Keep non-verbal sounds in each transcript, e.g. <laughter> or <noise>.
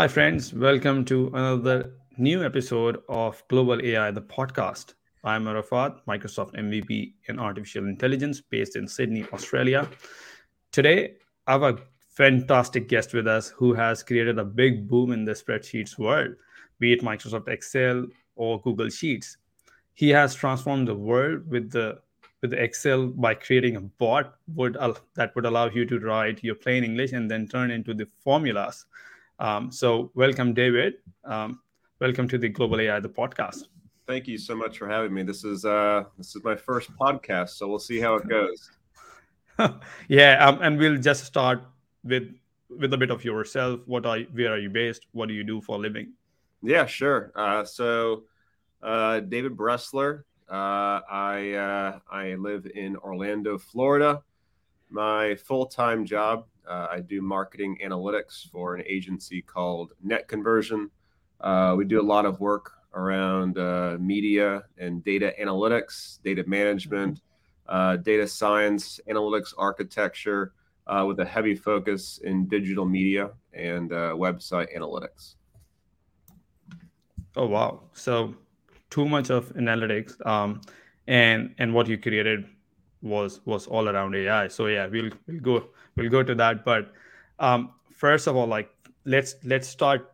Hi, friends. Welcome to another new episode of Global AI, the podcast. I'm Arafat, Microsoft MVP in Artificial Intelligence based in Sydney, Australia. Today, I have a fantastic guest with us who has created a big boom in the spreadsheets world, be it Microsoft Excel or Google Sheets. He has transformed the world with the with Excel by creating a bot would that would allow you to write your plain English and then turn into the formulas. Um, so, welcome, David. Um, welcome to the Global AI, the podcast. Thank you so much for having me. This is uh, this is my first podcast, so we'll see how it goes. <laughs> yeah, um, and we'll just start with with a bit of yourself. What are where are you based? What do you do for a living? Yeah, sure. Uh, so, uh, David Bressler, uh, I uh, I live in Orlando, Florida. My full time job, uh, I do marketing analytics for an agency called NetConversion. Uh, we do a lot of work around uh, media and data analytics, data management, uh, data science, analytics architecture, with a heavy focus in digital media and website analytics. Oh wow! So too much of analytics um, and and what you created was was all around ai so yeah we'll we'll go we'll go to that but um, first of all like let's let's start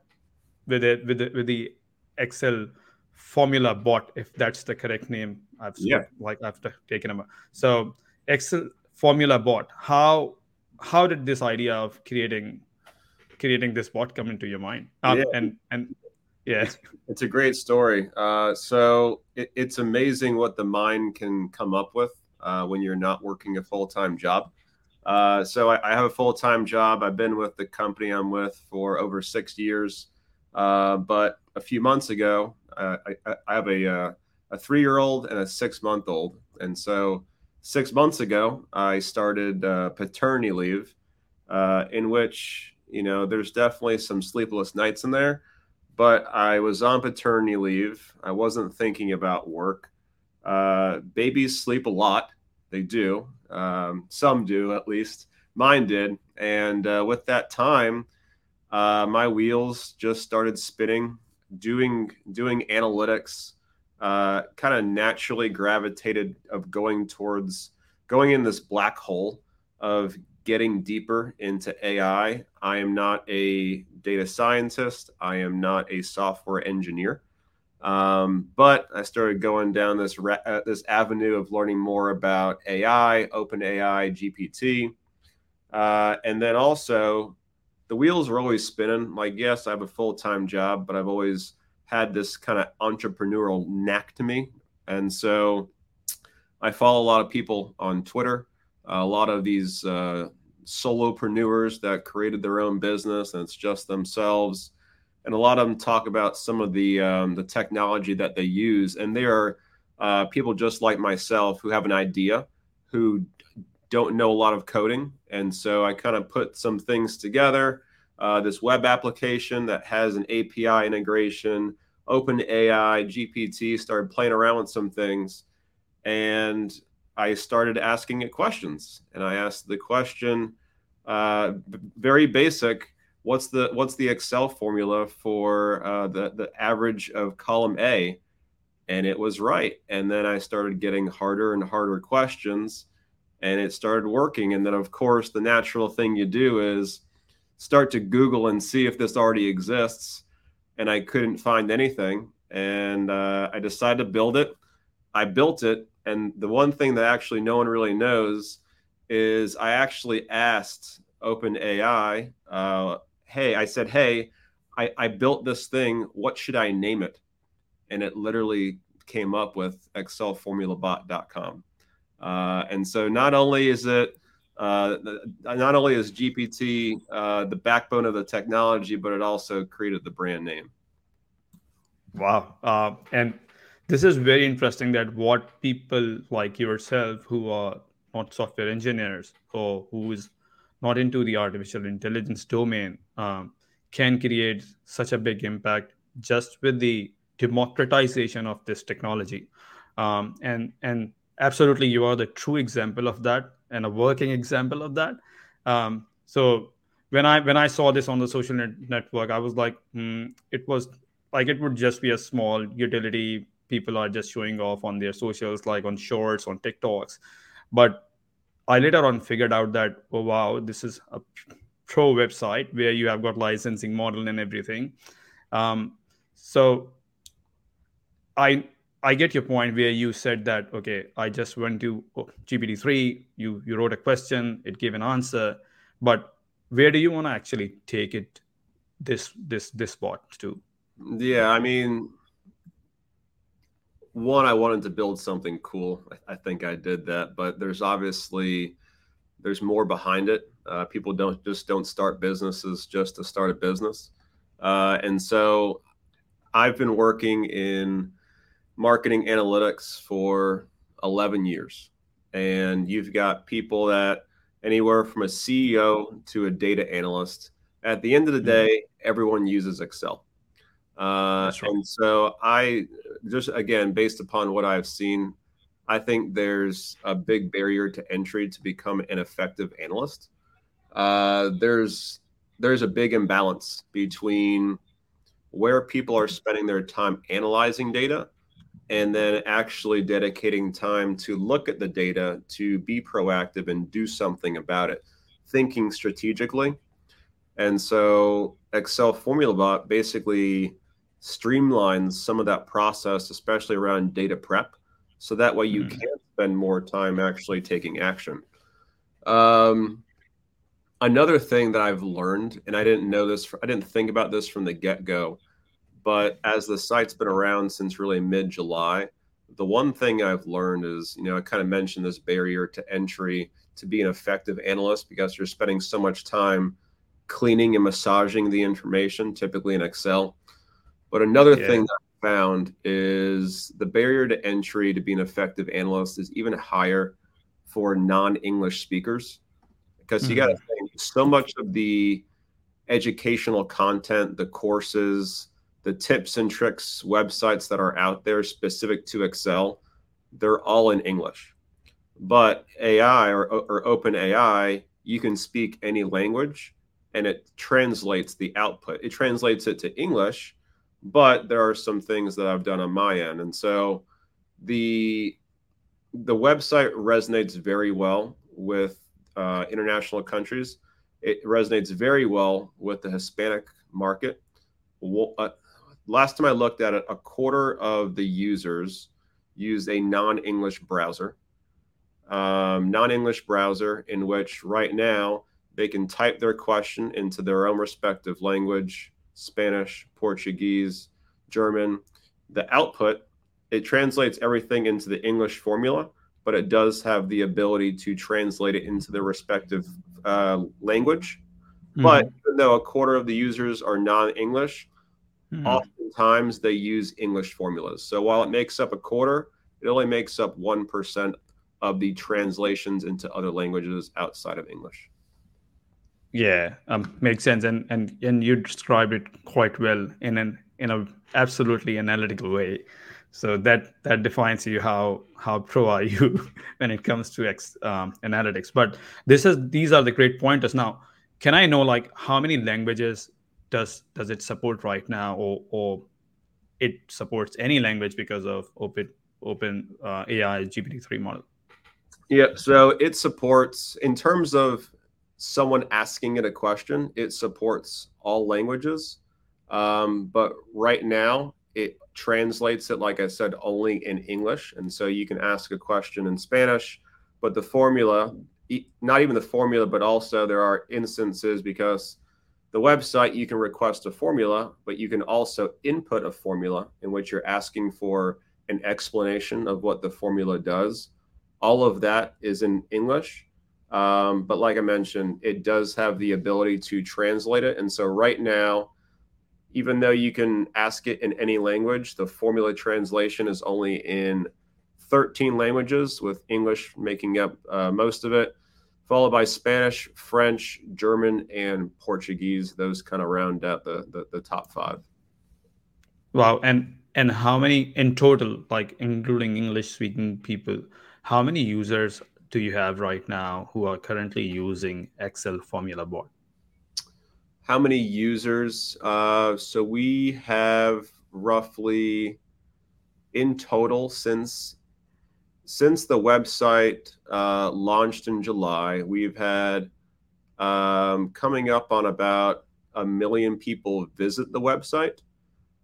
with it with the, with the excel formula bot if that's the correct name i've yeah. like i've taken about so excel formula bot how how did this idea of creating creating this bot come into your mind um, yeah. and and yeah, it's, it's a great story. Uh, so it, it's amazing what the mind can come up with uh, when you're not working a full time job. Uh, so I, I, have a full time job. I've been with the company I'm with for over six years. Uh, but a few months ago, uh, I, I, have a uh, a three year old and a six month old, and so six months ago I started paternity leave, in which you know there's definitely some sleepless nights in there but I was on paternity leave. I wasn't thinking about work. Uh, babies sleep a lot. They do. Um, some do, at least. Mine did. And uh, with that time, uh, my wheels just started spinning. Doing doing analytics, uh, kind of naturally gravitated of going towards going in this black hole of getting deeper into AI. I am not a data scientist. I am not a software engineer. Um, but I started going down this uh, this avenue of learning more about AI, Open AI, GPT, uh, and then also the wheels are always spinning. Like, yes, I have a full time job, but I've always had this kind of entrepreneurial knack to me, and so I follow a lot of people on Twitter a lot of these uh, solopreneurs that created their own business and it's just themselves and a lot of them talk about some of the um, the technology that they use and they are uh, people just like myself who have an idea who don't know a lot of coding and so i kind of put some things together uh, this web application that has an api integration open ai gpt started playing around with some things and I started asking it questions, and I asked the question, uh, very basic. What's the what's the Excel formula for uh, the the average of column A? And it was right. And then I started getting harder and harder questions, and it started working. And then, of course, the natural thing you do is start to Google and see if this already exists. And I couldn't find anything, and uh, I decided to build it. I built it and the one thing that actually no one really knows is I actually asked OpenAI, uh, hey, I said, hey, I, I built this thing. What should I name it? And it literally came up with excelformulabot.com. Uh, and so not only is it uh, not only is GPT uh, the backbone of the technology, but it also created the brand name. Wow. Uh, and this is very interesting that what people like yourself who are not software engineers or who is not into the artificial intelligence domain um, can create such a big impact just with the democratization of this technology um, and and absolutely you are the true example of that and a working example of that um, so when I when I saw this on the social net- network, I was like, hmm, it was like it would just be a small utility. People are just showing off on their socials, like on shorts, on TikToks. But I later on figured out that oh wow, this is a pro website where you have got licensing model and everything. Um, so I I get your point where you said that okay, I just went to oh, GPT three, you you wrote a question, it gave an answer, but where do you want to actually take it this this this bot to? Yeah, I mean, one, I wanted to build something cool. I, I think I did that, but there's obviously there's more behind it. Uh, people don't just don't start businesses just to start a business, uh, and so I've been working in marketing analytics for 11 years, and you've got people that anywhere from a CEO to a data analyst. At the end of the mm-hmm. day, everyone uses Excel. Uh, right. And so I just again, based upon what I've seen, I think there's a big barrier to entry to become an effective analyst. Uh, there's there's a big imbalance between where people are spending their time analyzing data and then actually dedicating time to look at the data to be proactive and do something about it, thinking strategically. And so Excel Formula Bot basically streamlines some of that process, especially around data prep, so that way you mm. can spend more time actually taking action. Um, another thing that I've learned, and I didn't know this, I didn't think about this from the get go, but as the site's been around since really mid July, the one thing I've learned is, you know, I kind of mentioned this barrier to entry to be an effective analyst because you're spending so much time cleaning and massaging the information, typically in Excel. But another yeah. thing that I found is the barrier to entry to be an effective analyst is even higher for non-English speakers because mm-hmm. you got to think so much of the educational content, the courses, the tips and tricks websites that are out there specific to Excel, they're all in English. But AI or, or Open AI, you can speak any language and it translates the output. It translates it to English but there are some things that I've done on my end, and so the the website resonates very well with uh, international countries. It resonates very well with the Hispanic market. Uh, last time I looked at it, a quarter of the users use a non-English browser. Um, non-English browser in which right now they can type their question into their own respective language Spanish, Portuguese, German. The output, it translates everything into the English formula, but it does have the ability to translate it into the respective uh, language. Mm-hmm. But even though a quarter of the users are non English, mm-hmm. oftentimes they use English formulas. So while it makes up a quarter, it only makes up 1% of the translations into other languages outside of English. Yeah, um, makes sense, and and and you described it quite well in an in a absolutely analytical way. So that that defines you how how pro are you <laughs> when it comes to ex, um, analytics. But this is these are the great pointers. Now, can I know like how many languages does does it support right now, or or it supports any language because of open open uh, AI GPT three model? Yeah, so it supports in terms of someone asking it a question, it supports all languages. Um, but right now, it translates it, like I said, only in English. And so you can ask a question in Spanish, but the formula, not even the formula, but also there are instances because the website, you can request a formula, but you can also input a formula in which you're asking for an explanation of what the formula does. All of that is in English. Um, but like I mentioned, it does have the ability to translate it. And so right now, even though you can ask it in any language, the formula translation is only in 13 languages, with English making up uh, most of it, followed by Spanish, French, German, and Portuguese. Those kind of round out the, the, the top five. Wow. And and how many in total, like including English speaking people, how many users do you have right now who are currently using Excel Formula Bot? how many users? Uh, so we have roughly in total since since the website uh, launched in July, we've had um, coming up on about a million people visit the website.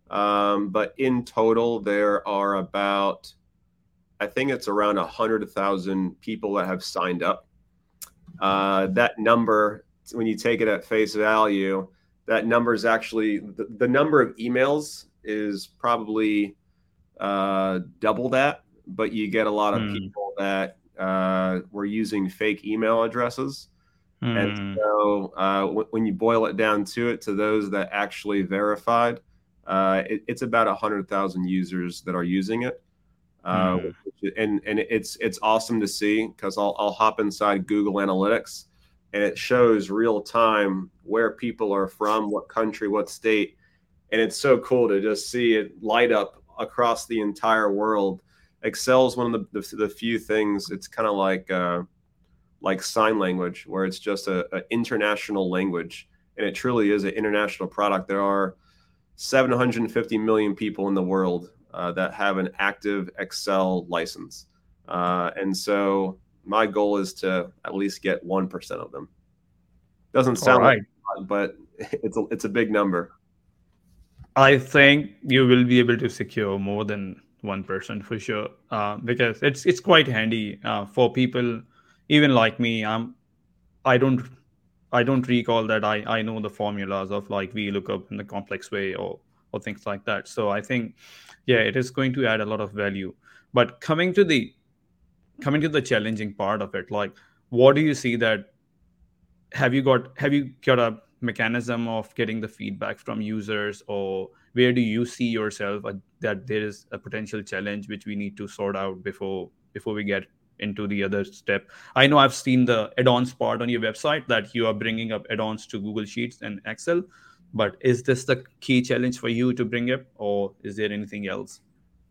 Um, but in total, there are about, I think it's around a hundred thousand people that have signed up. Uh, that number when you take it at face value, that number is actually the, the number of emails is probably uh, double that, but you get a lot of mm. people that uh, were using fake email addresses. Mm. And hmm. so uh, w- when you boil it down to it, to those that actually verified, uh, it, it's about 100,000 users that are using it. Mm. And and it's it's awesome to see because I'll, I'll hop inside Google Analytics and it shows real time where people are from, what country, what state, and it's so cool to just see it light up across the entire world. Excel is one of the, the, the few things. It's kind of like uh, like sign language, where it's just a, a, international language, and it truly is an international product. There are 750 million people in the world that have an active Excel license, uh, and so my goal is to at least get 1% of them. Doesn't sound right. like lot, but <laughs> it's a, it's a big number. I think you will be able to secure more than 1% for sure uh, because it's it's quite handy uh, for people even like me I'm I don't I don't recall that I I know the formulas of like VLOOKUP in the complex way or or things like that. So I think yeah it is going to add a lot of value. But coming to the coming to the challenging part of it like what do you see that have you got have you got a mechanism of getting the feedback from users or where do you see yourself that there is a potential challenge which we need to sort out before before we get into the other step? I know i've seen the add-ons part on your website that you are bringing up add-ons to google sheets and excel but is this the key challenge for you to bring up or is there anything else?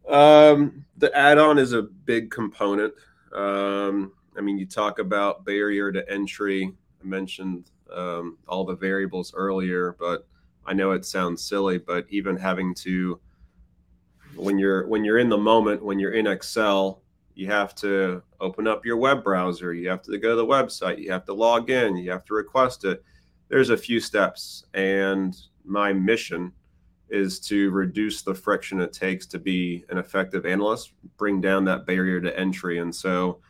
Um, the add-on is a big component. Um, I mean, you talk about barrier to entry. I mentioned um, all the variables earlier, but I know it sounds silly, but even having to when you're when you're in the moment, when you're in Excel, you have to open up your web browser, you have to go to the website, you have to log in, you have to request it. There's a few steps, and my mission is to reduce the friction it takes to be an effective analyst, bring down that barrier to entry. And so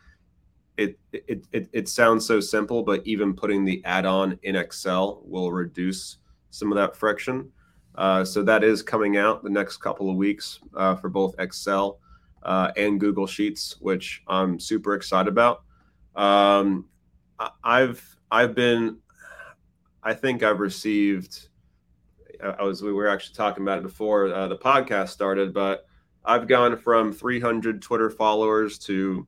it it it, it sounds so simple, but even putting the add-on in Excel will reduce some of that friction. Uh, so that is coming out the next couple of weeks uh, for both Excel uh, and Google Sheets, which I'm super excited about. Um, I've I've been, I think I've received I was we were actually talking about it before uh, the podcast started, but I've gone from 300 Twitter followers to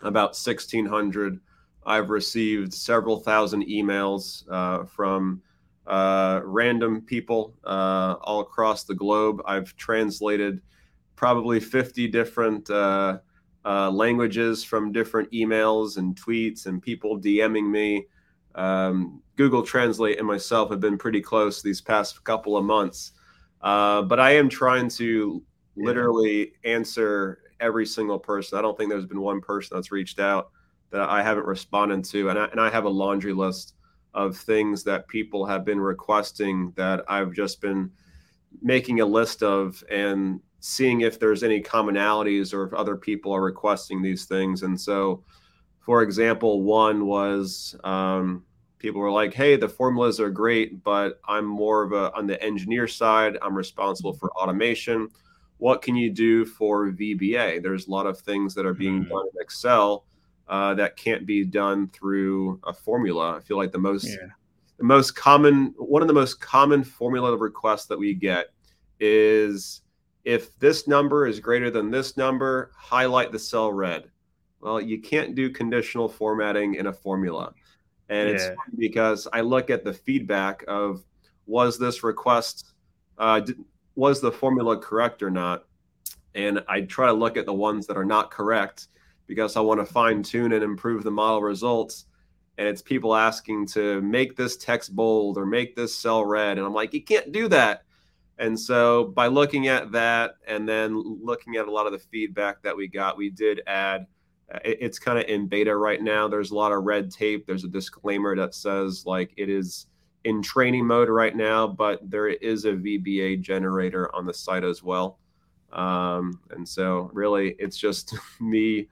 about 1600. I've received several thousand emails uh, from uh, random people uh, all across the globe. I've translated probably 50 different uh, uh, languages from different emails and tweets and people DMing me. Um, Google Translate and myself have been pretty close these past couple of months, uh, but I am trying to literally answer every single person. I don't think there's been one person that's reached out that I haven't responded to, and I, and I have a laundry list of things that people have been requesting that I've just been making a list of and seeing if there's any commonalities or if other people are requesting these things. And so for example, one was um, people were like, "Hey, the formulas are great, but I'm more of a on the engineer side. I'm responsible for automation. What can you do for VBA? There's a lot of things that are being mm-hmm. done in Excel uh, that can't be done through a formula. I feel like the most yeah. the most common one of the most common formula requests that we get is if this number is greater than this number, highlight the cell red well, you can't do conditional formatting in a formula. And yeah. it's because I look at the feedback of was this request, uh, did, was the formula correct or not? And I try to look at the ones that are not correct because I want to fine tune and improve the model results. and it's people asking to make this text bold or make this cell red and i'm like you can't do that and so by looking at that and then looking at a lot of the feedback that we got we did add it's kind of in beta right now there's a lot of red tape there's a disclaimer that says like it is in training mode right now but there is a vba generator on the site as well um, and so really it's just <laughs> me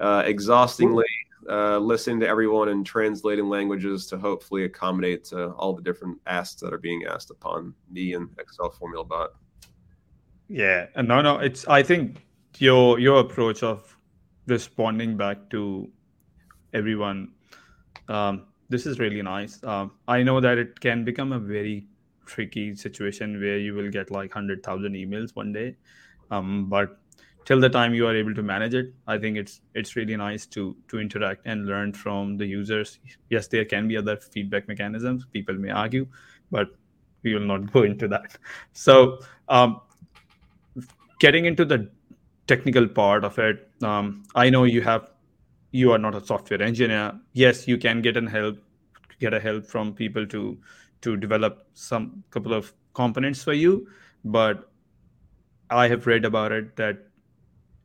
uh, exhaustingly uh, listening to everyone and translating languages to hopefully accommodate all the different asks that are being asked upon me and Excel Formula Bot. Yeah, and no, no, it's. I think your your approach of responding back to everyone, um, this is really nice. Um, I know that it can become a very tricky situation where you will get like hundred thousand emails one day, um, but till the time you are able to manage it i think it's it's really nice to to interact and learn from the users. Yes there can be other feedback mechanisms. People may argue but we will not <laughs> go into that. So um, getting into the technical part of it um, i know you have you are not a software engineer yes you can get an help get a help from people to to develop some couple of components for you but i have read about it that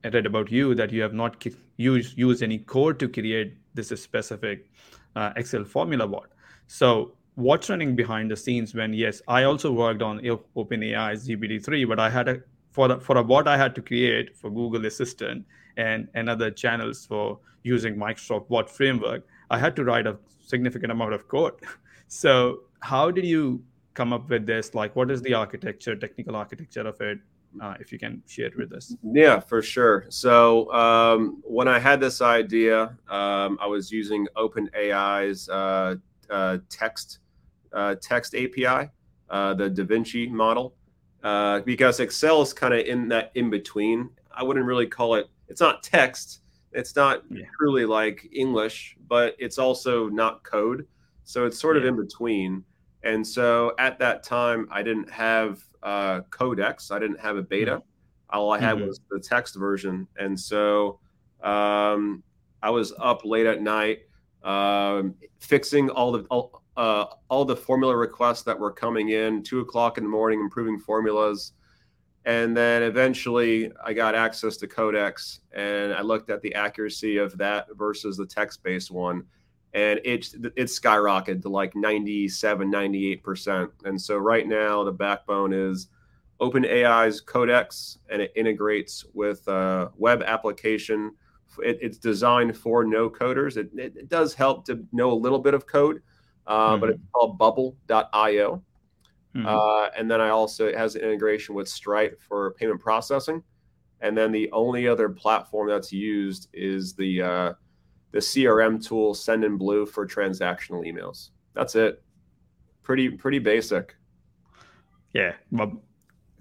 I read about you that you have not used used any code to create this specific uh, Excel formula bot. So what's running behind the scenes when yes, I also worked on OpenAI's GPT-3, but I had a for the, for a bot I had to create for Google Assistant and and other channels for using Microsoft Bot framework, I had to write a significant amount of code. <laughs> So how did you come up with this? Like, what is the architecture, technical architecture of it? uh, if you can share it with us. Yeah, for sure. So um, when I had this idea, um, I was using OpenAI's uh, uh, text uh, text API, uh, the DaVinci model, uh, because Excel is kind of in that in between. I wouldn't really call it. It's not text. It's not yeah. truly like English, but it's also not code. So it's sort yeah. of in between. And so at that time, I didn't have uh, Codex. I didn't have a beta. Mm-hmm. All I had mm-hmm. was the text version, and so um, I was up late at night um, fixing all the all, uh, all the formula requests that were coming in. Two o'clock in the morning, improving formulas, and then eventually I got access to Codex, and I looked at the accuracy of that versus the text-based one and it's it's skyrocketed to like 97 98% and so right now the backbone is openai's codex and it integrates with a web application. It, it's designed for no coders it, it, it, does help to know a little bit of code uh, mm-hmm. but it's called bubble.io mm-hmm. uh, and then i also it has an integration with stripe for payment processing and then the only other platform that's used is the uh, the CRM tool Sendinblue for transactional emails. That's it. Pretty pretty basic. Yeah. Well,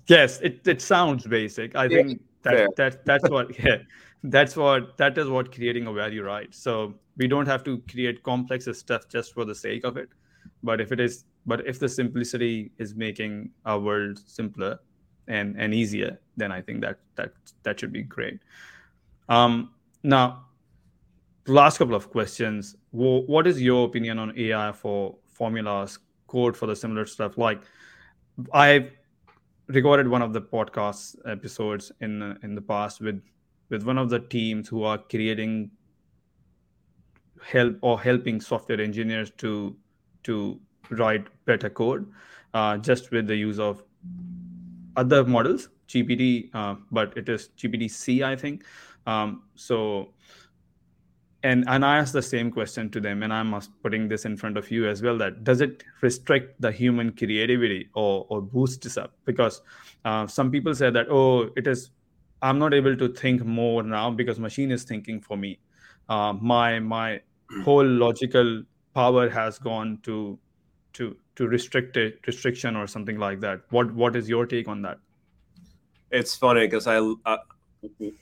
yes, it, it sounds basic. I yeah, think that, that that's <laughs> what yeah, that's what that is what creating a value right. So we don't have to create complex stuff just for the sake of it. But if it is but if the simplicity is making our world simpler and and easier, then I think that that that should be great. Um now last couple of questions. What is your opinion on AI for formulas, code for the similar stuff? Like, I recorded one of the podcast episodes in in the past with with one of the teams who are creating help or helping software engineers to to write better code uh, just with the use of other models gpt uh, but it is gpt c i think. Um, so and and i asked the same question to them and i'm putting this in front of you as well that does it restrict the human creativity or or boost this up? Because uh, some people say that oh it is i'm not able to think more now because machine is thinking for me. Uh, my my whole logical power has gone to to to restrict it restriction or something like that what what is your take on that it's funny because I, I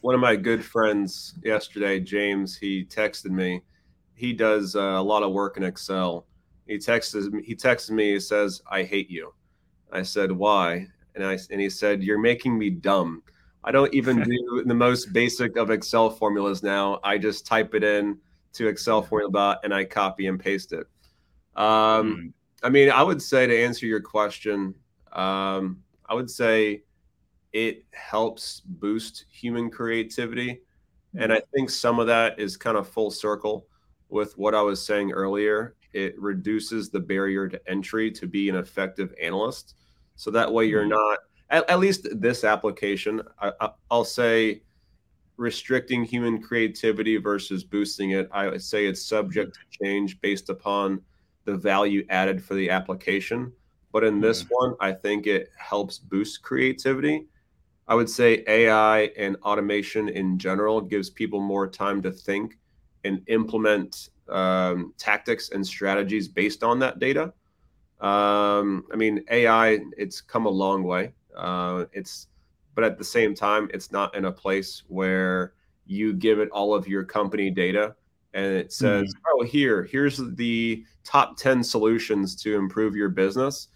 one of my good friends yesterday, James, he texted me. He does uh, a lot of work in Excel. He texts me. He texts me. He says, "I hate you." I said, "Why?" And I and he said, "You're making me dumb. I don't even <laughs> do the most basic of Excel formulas now. I just type it in, to Excel Formula Bot and I copy and paste it. Um, Mm. I mean, I would say to answer your question, um, I would say it helps boost human creativity. And I think some of that is kind of full circle with what I was saying earlier. It reduces the barrier to entry to be an effective analyst. So that way you're Mhm. not, at, at least this application, I, I, I'll say restricting human creativity versus boosting it. I would say it's subject to change based upon the value added for the application. But in this one, I think it helps boost creativity. I would say AI and automation in general gives people more time to think and implement um, tactics and strategies based on that data. Um, I mean, AI, it's come a long way. Uh, it's, but at the same time, it's not in a place where you give it all of your company data and it says, mm-hmm. "Oh, here, here's the top ten solutions to improve your business."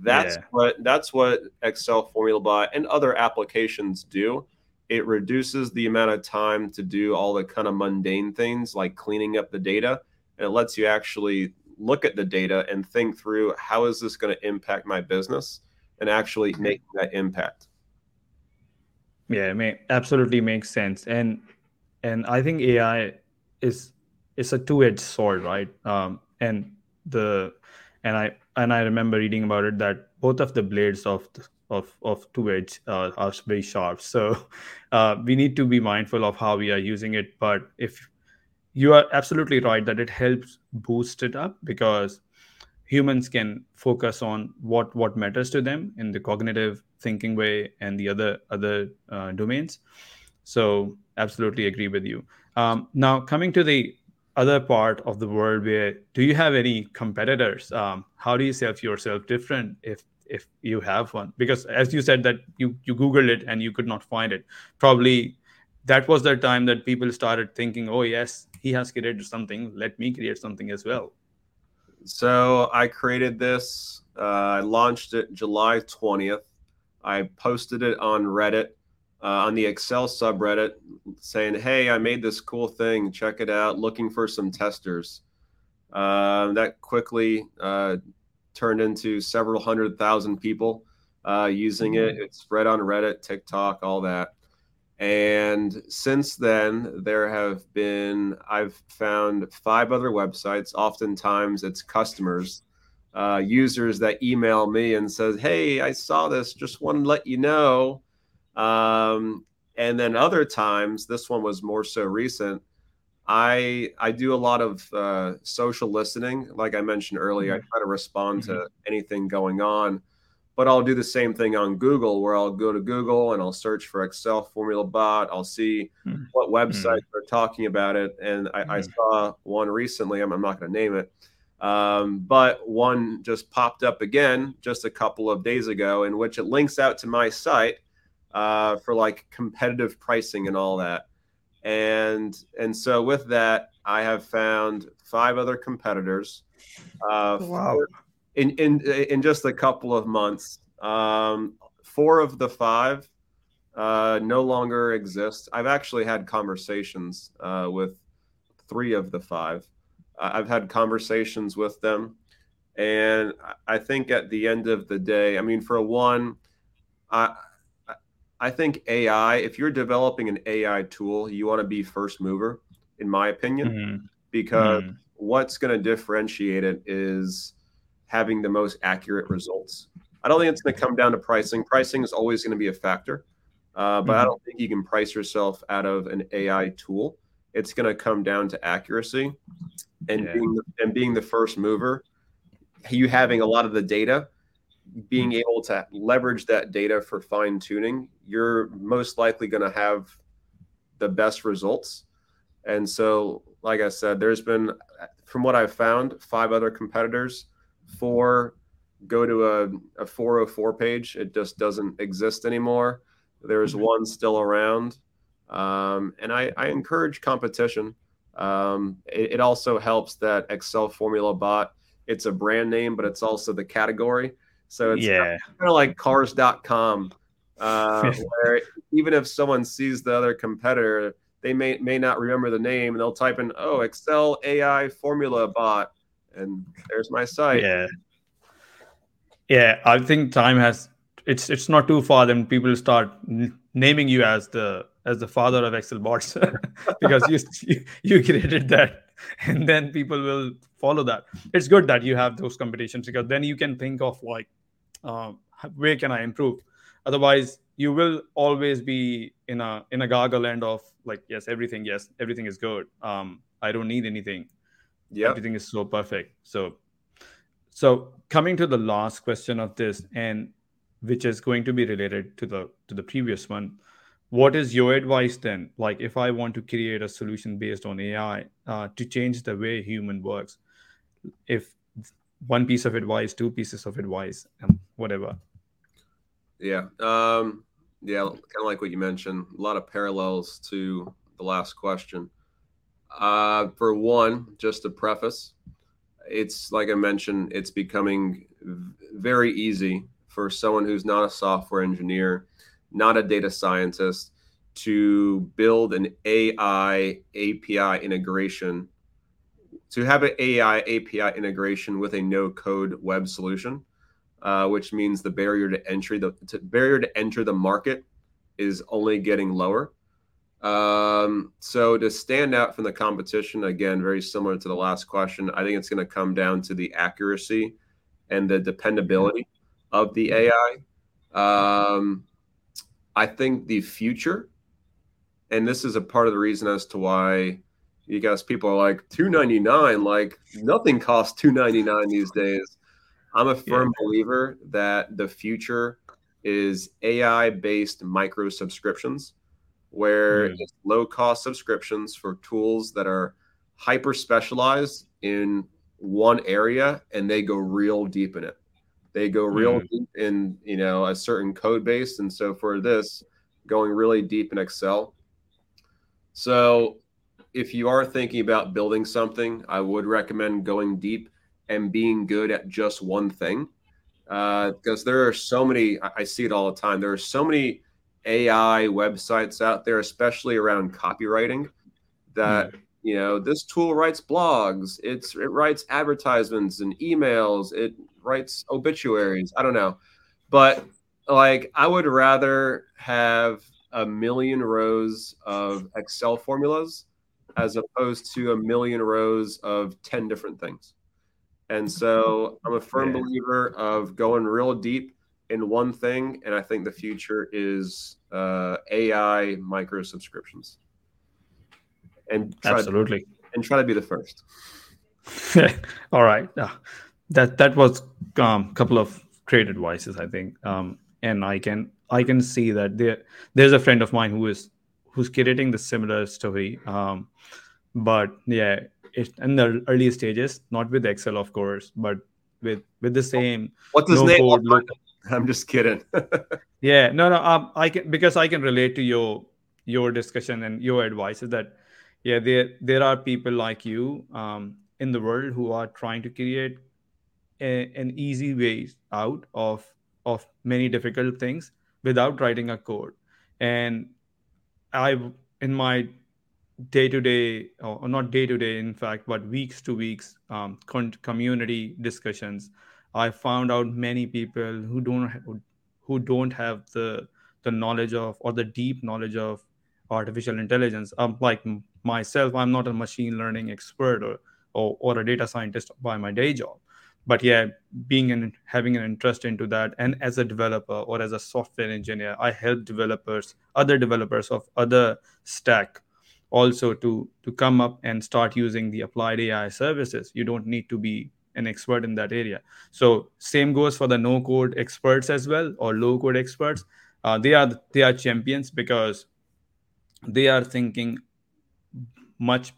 That's Yeah. what that's what Excel Formula Bot and other applications do. It reduces the amount of time to do all the kind of mundane things like cleaning up the data, and it lets you actually look at the data and think through how is this going to impact my business and actually mm-hmm. make that impact. Yeah, it may absolutely makes sense. And and I think AI is is a two-edged sword, right? Um, and the and I and I remember reading about it that both of the blades of the, of of two-edge uh, are very sharp. So <laughs> uh, we need to be mindful of how we are using it. But if you are absolutely right that it helps boost it up because humans can focus on what what matters to them in the cognitive thinking way and the other other uh, domains so absolutely agree with you um, now coming to the other part of the world where do you have any competitors? Um, how do you self yourself different if if you have one? Because as you said that you you googled it and you could not find it. Probably that was the time that people started thinking oh yes he has created something. Let me create something as well. So I created this. Uh, I launched it July 20th. I posted it on Reddit, uh, on the Excel subreddit, saying, "Hey, I made this cool thing. Check it out. Looking for some testers." Um, that quickly uh, turned into several hundred thousand people uh, using it. It spread on Reddit, TikTok, all that. And since then, there have been, I've found five other websites. Oftentimes, it's customers, uh, users that email me and says, "Hey, I saw this. Just want to let you know." Um, and then other times, this one was more so recent. I I do a lot of uh, social listening, like I mentioned earlier. I try to respond to anything going on but I'll do the same thing on Google where I'll go to Google and I'll search for Excel Formula Bot. I'll see Hmm. what websites are talking about it. And I, I Hmm. saw one recently, I'm, I'm not going to name it, um, but one just popped up again just a couple of days ago in which it links out to my site uh, for like competitive pricing and all that. And and so with that, I have found five other competitors. Uh, Wow. in in in just a couple of months. Um, four of the five uh, no longer exist. I've actually had conversations uh, with three of the five. Uh, I've had conversations with them, and I think at the end of the day, I mean, for one, I I think AI. If you're developing an AI tool, you want to be first mover, in my opinion, Mhm. because Mhm. what's going to differentiate it is having the most accurate results. I don't think it's going to come down to pricing. Pricing is always going to be a factor, uh, but I Mhm. don't think you can price yourself out of an AI tool. It's going to come down to accuracy and Yeah. being the, and being the first mover. You having a lot of the data, being able to leverage that data for fine tuning, you're most likely going to have the best results. And so, like I said, there's been, from what I've found, five other competitors. Four go to a, a 404 page. It just doesn't exist anymore. There's Mhm. one still around. Um, and I, I encourage competition. Um, it, it also helps that Excel Formula Bot, it's a brand name, but it's also the category. So it's yeah. kind of like cars.com, uh, <laughs> where even if someone sees the other competitor, they may may not remember the name and they'll type in oh excel ai formula bot and there's my site. Yeah. Yeah i think time has it's it's not too far then people start n- naming you as the as the father of excel bots <laughs> because you, you created that and then people will follow that. It's good that you have those competitions because then you can think of like um, where can i improve? Otherwise you will always be in a in a goggle end of like yes everything yes everything is good. Um i don't need anything. Yeah. Everything is so perfect. So so coming to the last question of this and which is going to be related to the to the previous one what is your advice then? Like if i want to create a solution based on ai uh, to change the way human works if one piece of advice two pieces of advice and whatever. Yeah um yeah kind of like what you mentioned a lot of parallels to the last question. Uh for one just to preface it's like i mentioned it's becoming very easy for someone who's not a software engineer not a data scientist, to build an AI API integration, to have an AI API integration with a no code web solution, uh, which means the barrier to entry, the to, barrier to enter the market is only getting lower. Um, so to stand out from the competition, again, very similar to the last question, I think it's going to come down to the accuracy and the dependability of the AI. Um, I think the future, and this is a part of the reason as to why you guys people are like 299 like nothing costs 299 these days i'm a firm yeah. believer that the future is ai based micro subscriptions where mm. it's low cost subscriptions for tools that are hyper specialized in one area and they go real deep in it they go real mm. deep in you know a certain code base, and so for this, going really deep in Excel. So if you are thinking about building something, I would recommend going deep and being good at just one thing. Because uh, there are so many, I see it all the time. There are so many AI websites out there, especially around copywriting, that mm. you know this tool writes blogs, it's it writes advertisements and emails, it writes obituaries. I don't know, but like I would rather have a million rows of Excel formulas as opposed to a million rows of 10 different things. And so I'm a firm yeah. believer of going real deep in one thing. And I think the future is uh, AI micro subscriptions. And absolutely. To, and try to be the first. <laughs> All right. Uh, that that was a um, couple of great advices, I think. Um, and I can I can see that there there's a friend of mine who is who's creating the similar story. Um, but yeah, it's in the early stages, not with Excel, of course, but with with the same. What's his name? Code, <laughs> I'm just kidding. <laughs> yeah, no, no. Um, I can because I can relate to your your discussion and your advice is that yeah, there there are people like you um, in the world who are trying to create a, an easy way out of of many difficult things without writing a code and i in my day to day or not day to day in fact but weeks to weeks um, community discussions i found out many people who don't who don't have the the knowledge of or the deep knowledge of artificial intelligence. Um, like myself i'm not a machine learning expert or, or, or a data scientist by my day job but yeah being and having an interest into that and as a developer or as a software engineer i help developers other developers of other stack also to to come up and start using the applied ai services. You don't need to be an expert in that area. So same goes for the no code experts as well or low code experts. Uh, they are they are champions because they are thinking much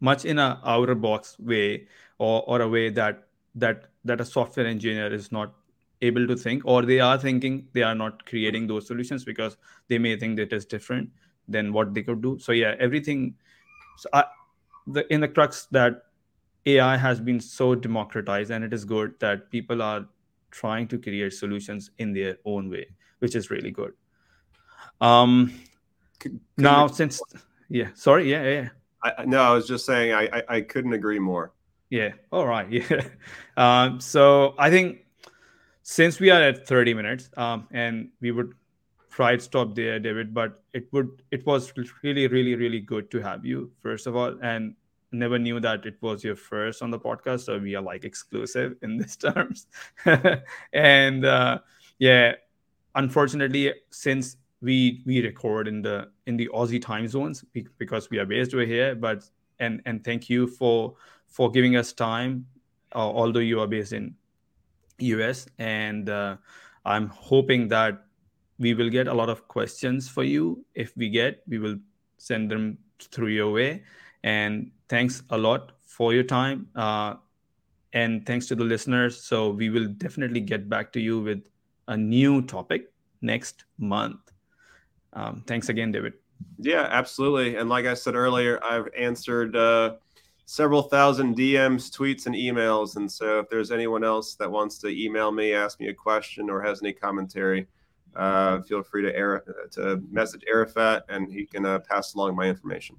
much in a outer box way or, or a way that that that a software engineer is not able to think or they are thinking they are not creating those solutions because they may think that is different than what they could do so yeah everything so I, the in the crux that ai has been so democratized and it is good that people are trying to create solutions in their own way which is really good um can, can now you, since yeah. Sorry. Yeah, yeah. I, no, I was just saying I, I, I couldn't agree more. Yeah. All right. <laughs> Yeah. Um, so I think since we are at 30 minutes, um, and we would try to stop there, David, but it would it was really, really, really good to have you, first of all. And never knew that it was your first on the podcast. So we are like exclusive in these <laughs> terms. and uh, yeah, unfortunately, since we we record in the in the Aussie time zones because we are based over here. But and and thank you for for giving us time, uh, although you are based in US. And uh, I'm hoping that we will get a lot of questions for you. If we get, we will send them through your way. And thanks a lot for your time. Uh, and thanks to the listeners. So we will definitely get back to you with a new topic next month. Um, thanks again, David. Yeah, absolutely. And like I said earlier, I've answered uh, several thousand DMs, tweets, and emails. And so if there's anyone else that wants to email me, ask me a question, or has any commentary, uh, feel free to, air, to message Arafat and he can uh, pass along my information.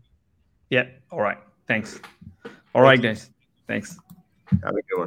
Yeah. All right. Thanks. All Thank right, you. guys. Thanks. Have a good one.